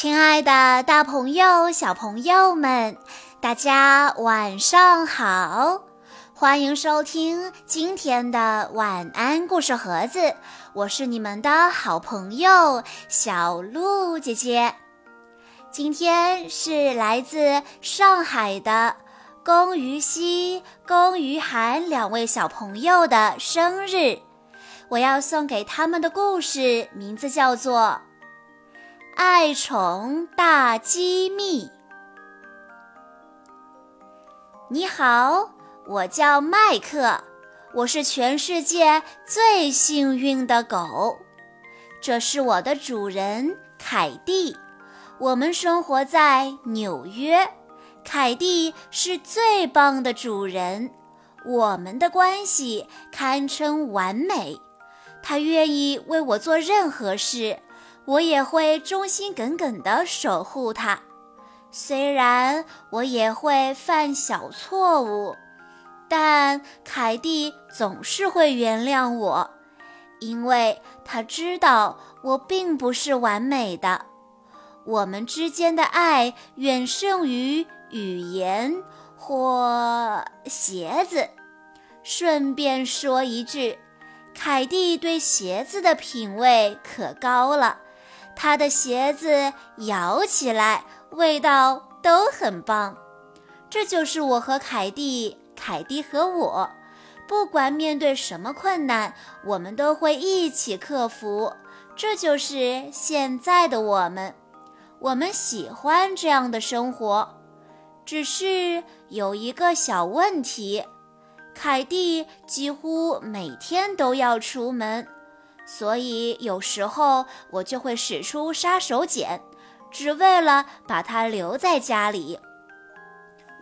亲爱的，大朋友、小朋友们，大家晚上好！欢迎收听今天的晚安故事盒子，我是你们的好朋友小鹿姐姐。今天是来自上海的龚于熙、龚于涵两位小朋友的生日，我要送给他们的故事名字叫做。爱宠大机密。你好，我叫麦克，我是全世界最幸运的狗。这是我的主人凯蒂，我们生活在纽约。凯蒂是最棒的主人，我们的关系堪称完美。他愿意为我做任何事。我也会忠心耿耿地守护它，虽然我也会犯小错误，但凯蒂总是会原谅我，因为他知道我并不是完美的。我们之间的爱远胜于语言或鞋子。顺便说一句，凯蒂对鞋子的品味可高了。他的鞋子咬起来味道都很棒，这就是我和凯蒂，凯蒂和我，不管面对什么困难，我们都会一起克服。这就是现在的我们，我们喜欢这样的生活。只是有一个小问题，凯蒂几乎每天都要出门。所以有时候我就会使出杀手锏，只为了把它留在家里。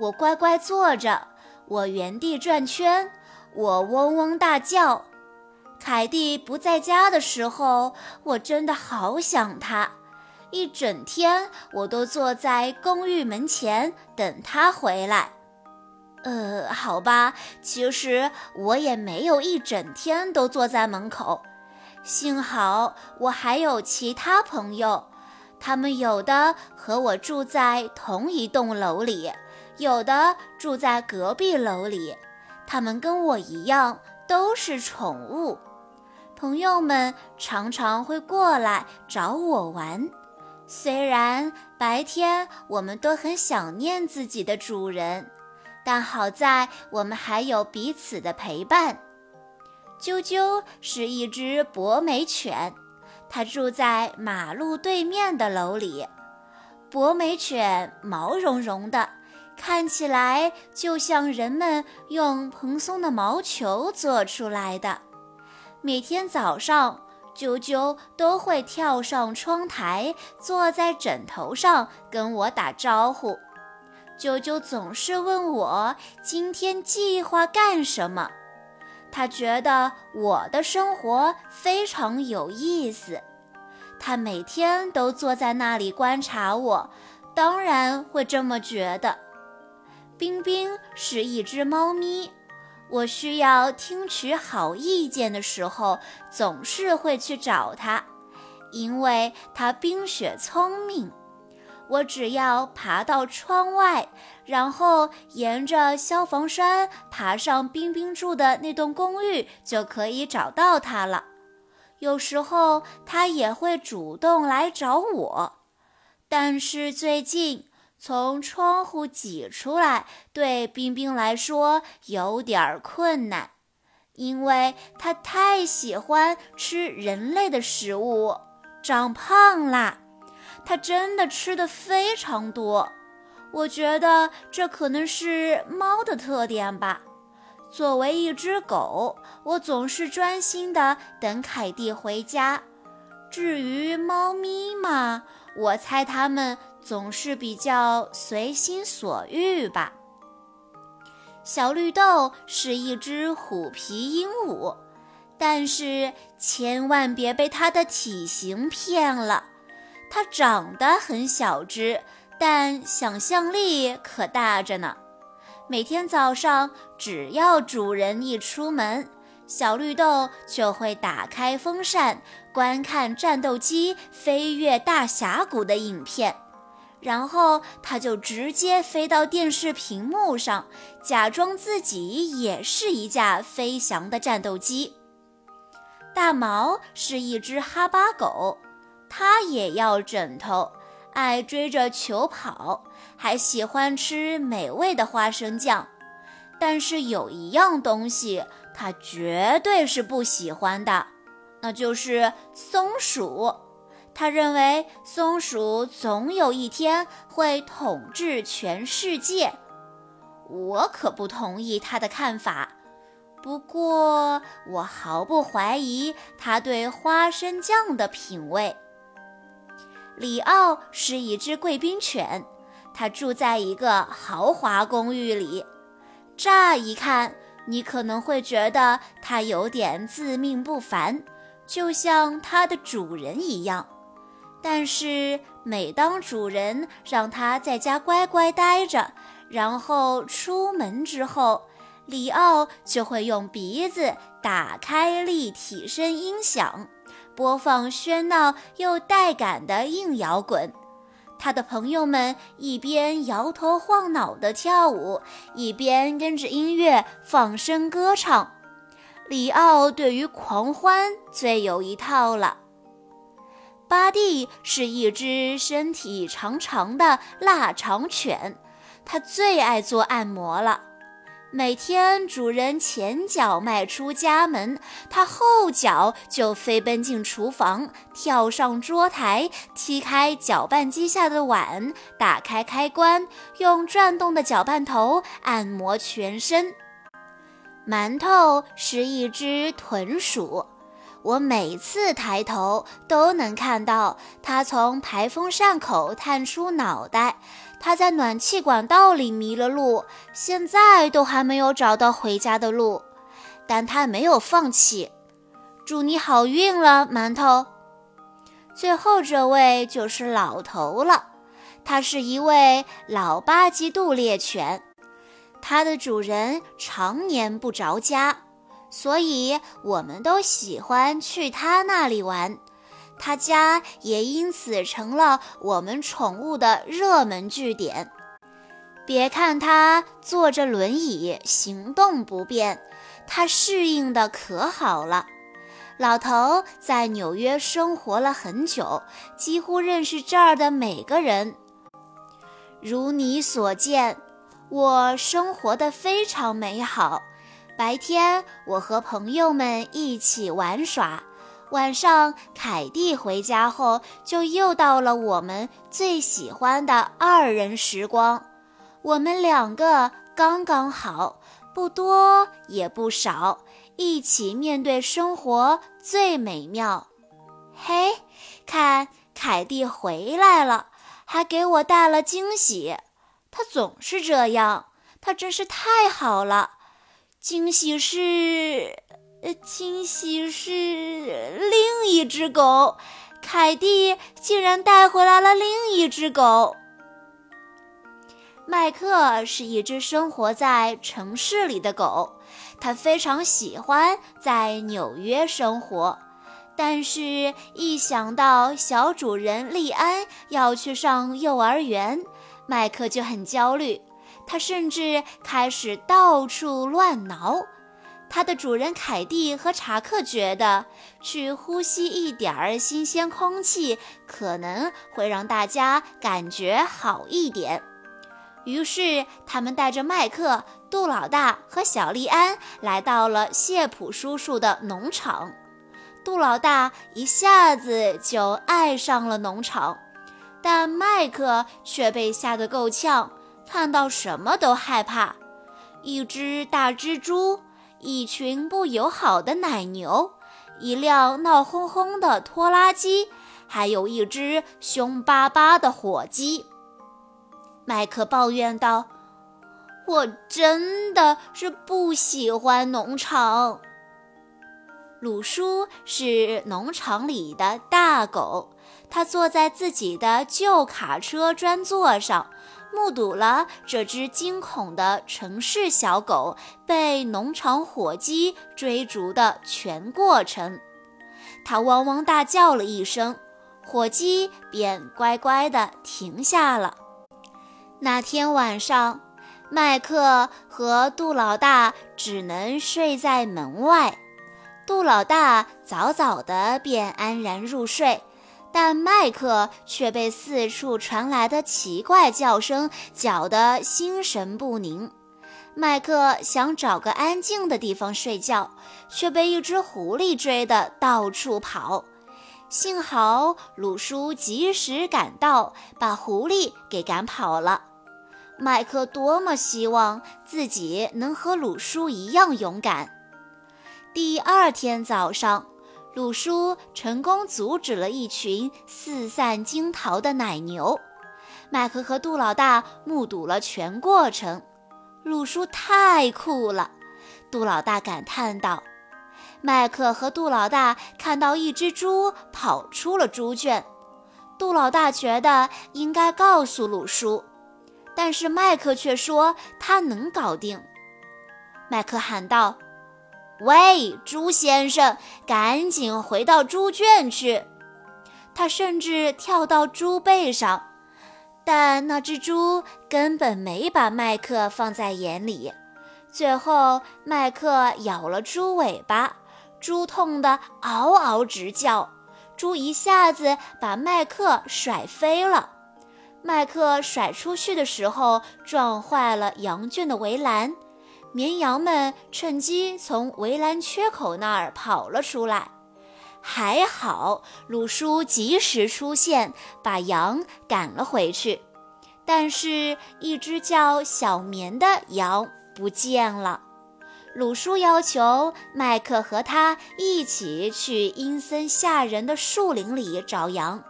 我乖乖坐着，我原地转圈，我嗡嗡大叫。凯蒂不在家的时候，我真的好想他。一整天我都坐在公寓门前等他回来。呃，好吧，其实我也没有一整天都坐在门口。幸好我还有其他朋友，他们有的和我住在同一栋楼里，有的住在隔壁楼里。他们跟我一样都是宠物。朋友们常常会过来找我玩。虽然白天我们都很想念自己的主人，但好在我们还有彼此的陪伴。啾啾是一只博美犬，它住在马路对面的楼里。博美犬毛茸茸的，看起来就像人们用蓬松的毛球做出来的。每天早上，啾啾都会跳上窗台，坐在枕头上跟我打招呼。啾啾总是问我今天计划干什么。他觉得我的生活非常有意思，他每天都坐在那里观察我，当然会这么觉得。冰冰是一只猫咪，我需要听取好意见的时候，总是会去找它，因为它冰雪聪明。我只要爬到窗外，然后沿着消防栓爬上冰冰住的那栋公寓，就可以找到他了。有时候他也会主动来找我，但是最近从窗户挤出来对冰冰来说有点困难，因为他太喜欢吃人类的食物，长胖啦。它真的吃的非常多，我觉得这可能是猫的特点吧。作为一只狗，我总是专心的等凯蒂回家。至于猫咪嘛，我猜它们总是比较随心所欲吧。小绿豆是一只虎皮鹦鹉，但是千万别被它的体型骗了。它长得很小只，但想象力可大着呢。每天早上，只要主人一出门，小绿豆就会打开风扇，观看战斗机飞越大峡谷的影片，然后他就直接飞到电视屏幕上，假装自己也是一架飞翔的战斗机。大毛是一只哈巴狗，他也要枕头，爱追着球跑，还喜欢吃美味的花生酱。但是有一样东西，他绝对是不喜欢的，那就是松鼠。他认为松鼠总有一天会统治全世界。我可不同意他的看法。不过，我毫不怀疑他对花生酱的品味。里奥是一只贵宾犬，它住在一个豪华公寓里。乍一看，你可能会觉得它有点自命不凡，就像它的主人一样。但是，每当主人让它在家乖乖待着，然后出门之后，里奥就会用鼻子打开立体声音响，播放喧闹又带感的硬摇滚。他的朋友们一边摇头晃脑地跳舞，一边跟着音乐放声歌唱。里奥对于狂欢最有一套了。巴蒂是一只身体长长的腊肠犬，它最爱做按摩了。每天，主人前脚迈出家门，它后脚就飞奔进厨房，跳上桌台，踢开搅拌机下的碗，打开开关，用转动的搅拌头按摩全身。馒头是一只豚鼠，我每次抬头都能看到它从排风扇口探出脑袋。他在暖气管道里迷了路，现在都还没有找到回家的路，但他没有放弃。祝你好运了，馒头。最后这位就是老头了，他是一位老巴基杜猎犬，它的主人常年不着家，所以我们都喜欢去他那里玩。他家也因此成了我们宠物的热门据点。别看他坐着轮椅行动不便，他适应的可好了。老头在纽约生活了很久，几乎认识这儿的每个人。如你所见，我生活的非常美好。白天，我和朋友们一起玩耍。晚上，凯蒂回家后，就又到了我们最喜欢的二人时光。我们两个刚刚好，不多也不少，一起面对生活最美妙。嘿，看，凯蒂回来了，还给我带了惊喜。他总是这样，他真是太好了。惊喜是。呃，惊喜是另一只狗，凯蒂竟然带回来了另一只狗。麦克是一只生活在城市里的狗，它非常喜欢在纽约生活，但是，一想到小主人利安要去上幼儿园，麦克就很焦虑，他甚至开始到处乱挠。它的主人凯蒂和查克觉得，去呼吸一点儿新鲜空气可能会让大家感觉好一点。于是，他们带着麦克、杜老大和小利安来到了谢普叔叔的农场。杜老大一下子就爱上了农场，但麦克却被吓得够呛，看到什么都害怕。一只大蜘蛛。一群不友好的奶牛，一辆闹哄哄的拖拉机，还有一只凶巴巴的火鸡。麦克抱怨道：“我真的是不喜欢农场。”鲁叔是农场里的大狗，他坐在自己的旧卡车专座上，目睹了这只惊恐的城市小狗被农场火鸡追逐的全过程。它汪汪大叫了一声，火鸡便乖乖地停下了。那天晚上，麦克和杜老大只能睡在门外。杜老大早早的便安然入睡。但麦克却被四处传来的奇怪叫声搅得心神不宁。麦克想找个安静的地方睡觉，却被一只狐狸追得到处跑。幸好鲁叔及时赶到，把狐狸给赶跑了。麦克多么希望自己能和鲁叔一样勇敢。第二天早上。鲁叔成功阻止了一群四散惊逃的奶牛，麦克和杜老大目睹了全过程。鲁叔太酷了，杜老大感叹道。麦克和杜老大看到一只猪跑出了猪圈，杜老大觉得应该告诉鲁叔，但是麦克却说他能搞定。麦克喊道。喂，猪先生，赶紧回到猪圈去！他甚至跳到猪背上，但那只猪根本没把麦克放在眼里。最后，麦克咬了猪尾巴，猪痛得嗷嗷直叫，猪一下子把麦克甩飞了。麦克甩出去的时候，撞坏了羊圈的围栏。绵羊们趁机从围栏缺口那儿跑了出来，还好鲁叔及时出现，把羊赶了回去。但是，一只叫小绵的羊不见了。鲁叔要求麦克和他一起去阴森吓人的树林里找羊。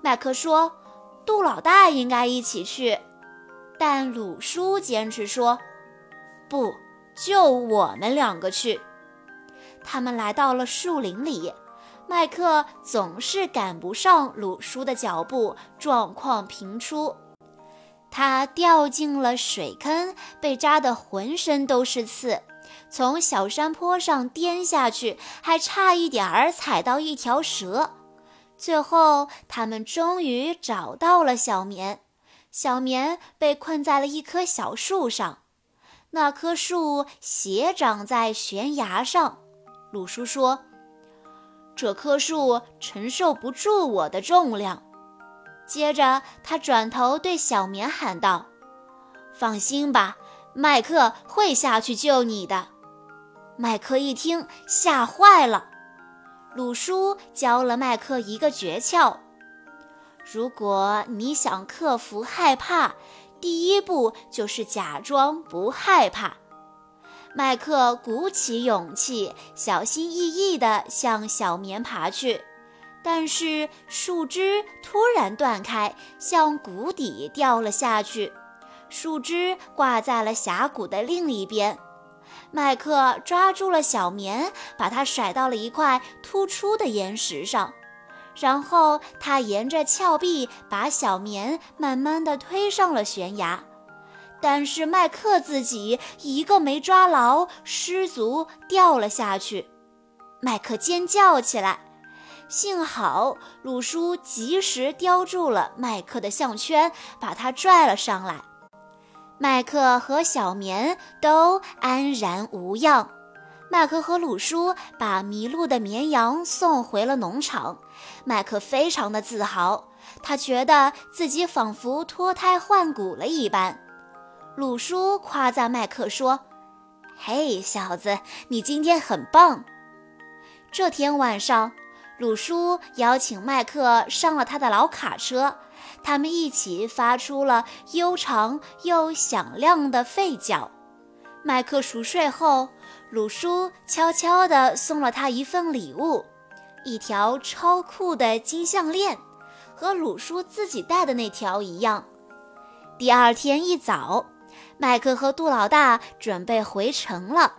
麦克说：“杜老大应该一起去。”但鲁叔坚持说。不，就我们两个去。他们来到了树林里，麦克总是赶不上鲁叔的脚步，状况频出。他掉进了水坑，被扎得浑身都是刺；从小山坡上颠下去，还差一点儿踩到一条蛇。最后，他们终于找到了小棉。小棉被困在了一棵小树上。那棵树斜长在悬崖上，鲁叔说：“这棵树承受不住我的重量。”接着，他转头对小绵喊道：“放心吧，麦克会下去救你的。”麦克一听，吓坏了。鲁叔教了麦克一个诀窍：如果你想克服害怕，第一步就是假装不害怕。麦克鼓起勇气，小心翼翼地向小棉爬去，但是树枝突然断开，向谷底掉了下去。树枝挂在了峡谷的另一边。麦克抓住了小棉，把它甩到了一块突出的岩石上。然后他沿着峭壁把小棉慢慢地推上了悬崖，但是麦克自己一个没抓牢，失足掉了下去。麦克尖叫起来，幸好鲁叔及时叼住了麦克的项圈，把他拽了上来。麦克和小棉都安然无恙。麦克和鲁叔把迷路的绵羊送回了农场。麦克非常的自豪，他觉得自己仿佛脱胎换骨了一般。鲁叔夸赞麦克说：“嘿，小子，你今天很棒。”这天晚上，鲁叔邀请麦克上了他的老卡车，他们一起发出了悠长又响亮的吠叫。麦克熟睡后。鲁叔悄悄地送了他一份礼物，一条超酷的金项链，和鲁叔自己戴的那条一样。第二天一早，麦克和杜老大准备回城了。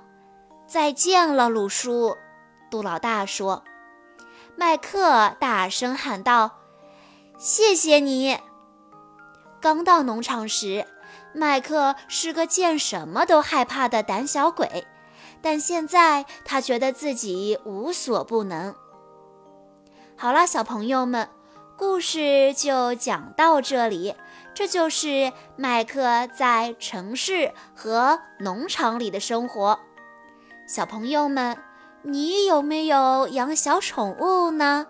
再见了，鲁叔，杜老大说。麦克大声喊道：“谢谢你！”刚到农场时，麦克是个见什么都害怕的胆小鬼，但现在他觉得自己无所不能。好了，小朋友们，故事就讲到这里。这就是麦克在城市和农场里的生活。小朋友们，你有没有养小宠物呢？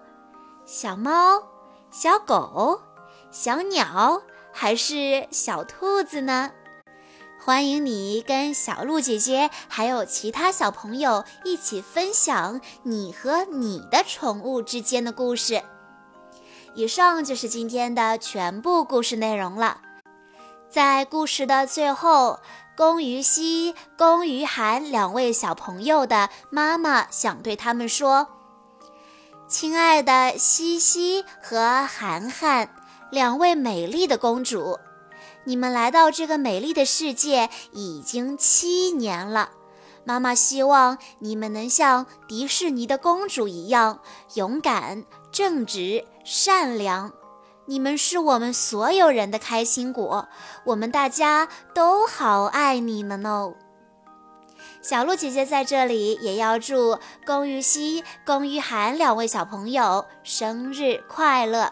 小猫、小狗、小鸟，还是小兔子呢？欢迎你跟小鹿姐姐还有其他小朋友一起分享你和你的宠物之间的故事。以上就是今天的全部故事内容了。在故事的最后，龚于熙、龚于涵两位小朋友的妈妈想对他们说：“亲爱的西西和涵涵，两位美丽的公主，你们来到这个美丽的世界已经七年了。妈妈希望你们能像迪士尼的公主一样勇敢。”正直、善良，你们是我们所有人的开心果，我们大家都好爱你们哦。小鹿姐姐在这里也要祝龚玉熙、龚玉涵两位小朋友生日快乐。